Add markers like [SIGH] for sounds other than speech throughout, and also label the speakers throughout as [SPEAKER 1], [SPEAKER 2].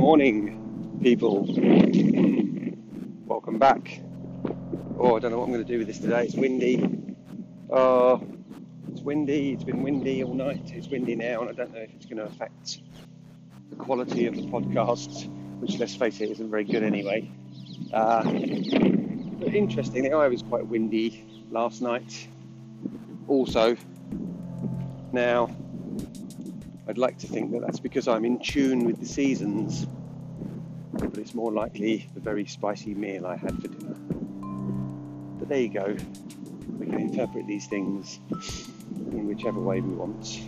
[SPEAKER 1] morning, people. Welcome back. Oh, I don't know what I'm going to do with this today. It's windy. Oh, it's windy. It's been windy all night. It's windy now, and I don't know if it's going to affect the quality of the podcast, which, let's face it, isn't very good anyway. Uh, but interestingly, I was quite windy last night. Also, now I'd like to think that that's because I'm in tune with the seasons, but it's more likely the very spicy meal I had for dinner. But there you go. We can interpret these things in whichever way we want.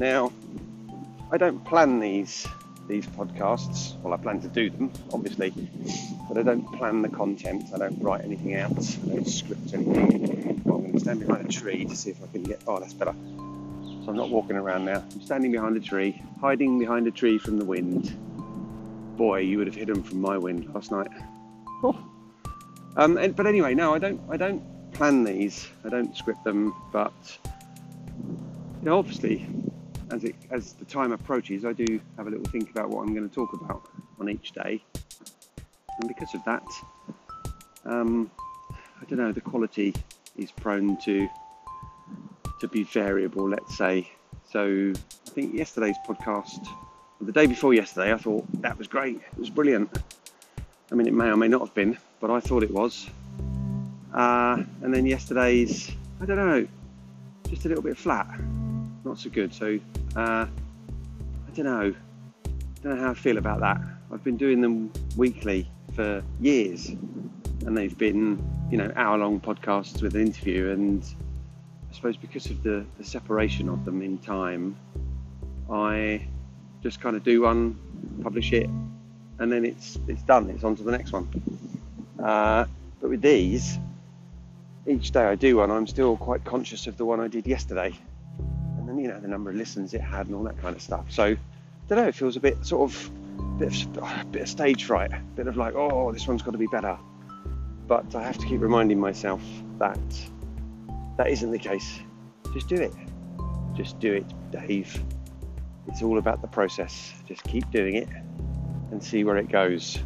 [SPEAKER 1] Now, I don't plan these these podcasts. Well, I plan to do them, obviously, but I don't plan the content. I don't write anything out. I don't script anything. Well, I'm going to stand behind a tree to see if I can get. Oh, that's better. So I'm not walking around now. I'm standing behind a tree, hiding behind a tree from the wind. Boy, you would have hidden from my wind last night. Oh. [LAUGHS] Um, and, but anyway, no, I don't. I don't plan these. I don't script them. But you know, obviously, as it as the time approaches, I do have a little think about what I'm going to talk about on each day. And because of that, um, I don't know. The quality is prone to to be variable, let's say. So I think yesterday's podcast, the day before yesterday, I thought that was great. It was brilliant. I mean, it may or may not have been, but I thought it was. Uh, and then yesterday's, I don't know, just a little bit flat, not so good. So uh, I don't know, I don't know how I feel about that. I've been doing them weekly for years, and they've been, you know, hour-long podcasts with an interview, and suppose because of the, the separation of them in time, I just kind of do one, publish it, and then it's it's done. It's on to the next one. Uh, but with these, each day I do one, I'm still quite conscious of the one I did yesterday, and then you know the number of listens it had and all that kind of stuff. So I don't know. It feels a bit sort of bit of, a [SIGHS] bit of stage fright, a bit of like, oh, this one's got to be better. But I have to keep reminding myself that that isn't the case. Just do it. Just do it, Dave. It's all about the process. Just keep doing it and see where it goes.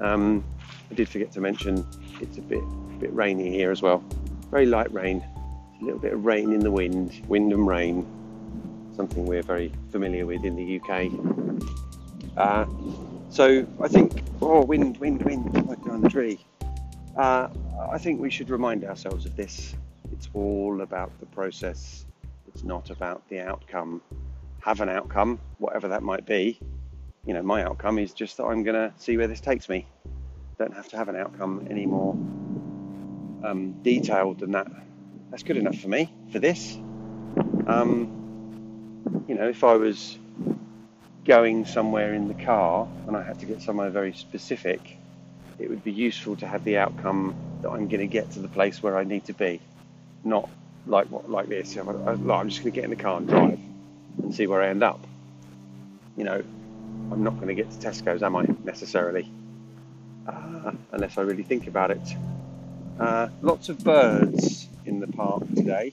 [SPEAKER 1] Um, I did forget to mention it's a bit a bit rainy here as well. Very light rain. A little bit of rain in the wind, wind and rain. Something we're very familiar with in the UK. Uh, so I think, oh, wind, wind, wind, right down the tree. Uh, I think we should remind ourselves of this it's all about the process, it's not about the outcome. Have an outcome, whatever that might be. You know, my outcome is just that I'm going to see where this takes me. Don't have to have an outcome any more um, detailed than that. That's good enough for me for this. Um, you know, if I was going somewhere in the car and I had to get somewhere very specific, it would be useful to have the outcome that I'm going to get to the place where I need to be not like like this. I'm, I'm just going to get in the car and drive and see where I end up. You know, I'm not going to get to Tesco's, am I necessarily? Uh, unless I really think about it. Uh, lots of birds in the park today,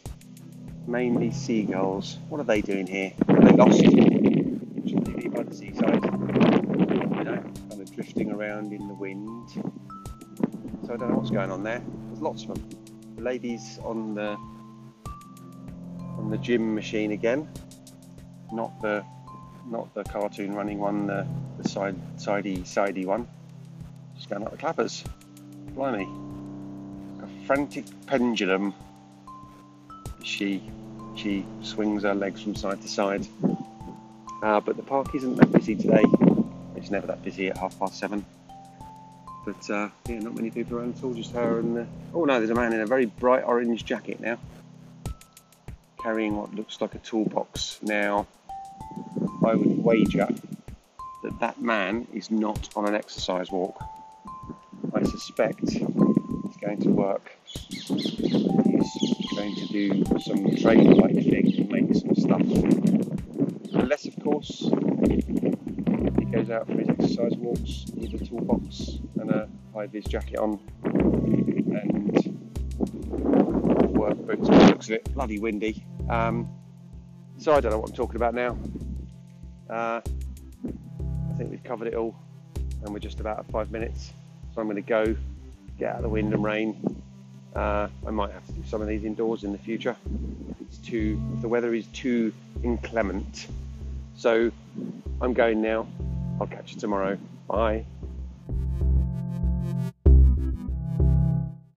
[SPEAKER 1] mainly seagulls. What are they doing here? Are they lost? Should they by the seaside? You know, kind of drifting around in the wind. So I don't know what's going on there. There's lots of them ladies on the on the gym machine again, not the not the cartoon running one, the, the side sidey sidey one. Just going up the clappers. Blimey. A frantic pendulum. She she swings her legs from side to side. Uh, but the park isn't that busy today. It's never that busy at half past seven. But uh, yeah, not many people around at all, just her and. Uh, oh no, there's a man in a very bright orange jacket now, carrying what looks like a toolbox. Now, I would wager that that man is not on an exercise walk. I suspect he's going to work. He's going to do some trade-like thing and make some stuff. Unless, of course, he goes out for his exercise walks with a toolbox and a high vis jacket on and work boots. Looks a bit bloody windy. Um, so I don't know what I'm talking about now. Uh, I think we've covered it all, and we're just about at five minutes. So I'm going to go get out of the wind and rain. Uh, I might have to do some of these indoors in the future if it's too if the weather is too inclement. So I'm going now. I'll catch you tomorrow. Bye.